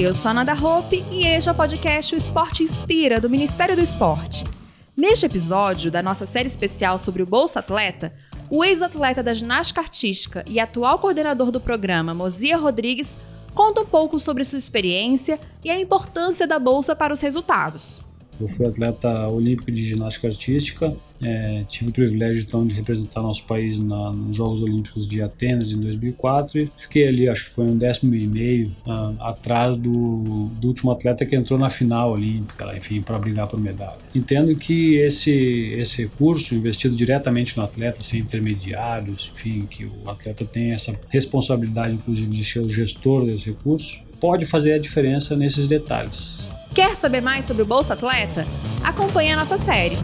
Eu sou a Nada Hope e este é o podcast O Esporte Inspira, do Ministério do Esporte. Neste episódio da nossa série especial sobre o Bolsa Atleta, o ex-atleta da ginástica artística e atual coordenador do programa, Mozia Rodrigues, conta um pouco sobre sua experiência e a importância da bolsa para os resultados. Eu fui atleta olímpico de ginástica artística, é, tive o privilégio então de representar nosso país na, nos Jogos Olímpicos de Atenas em 2004 e fiquei ali, acho que foi um décimo e meio uh, atrás do, do, último atleta que entrou na final olímpica, enfim, para brigar por medalha. Entendo que esse, esse recurso investido diretamente no atleta, sem intermediários, enfim, que o atleta tem essa responsabilidade, inclusive, de ser o gestor desse recurso, pode fazer a diferença nesses detalhes. Quer saber mais sobre o Bolsa Atleta? Acompanhe a nossa série.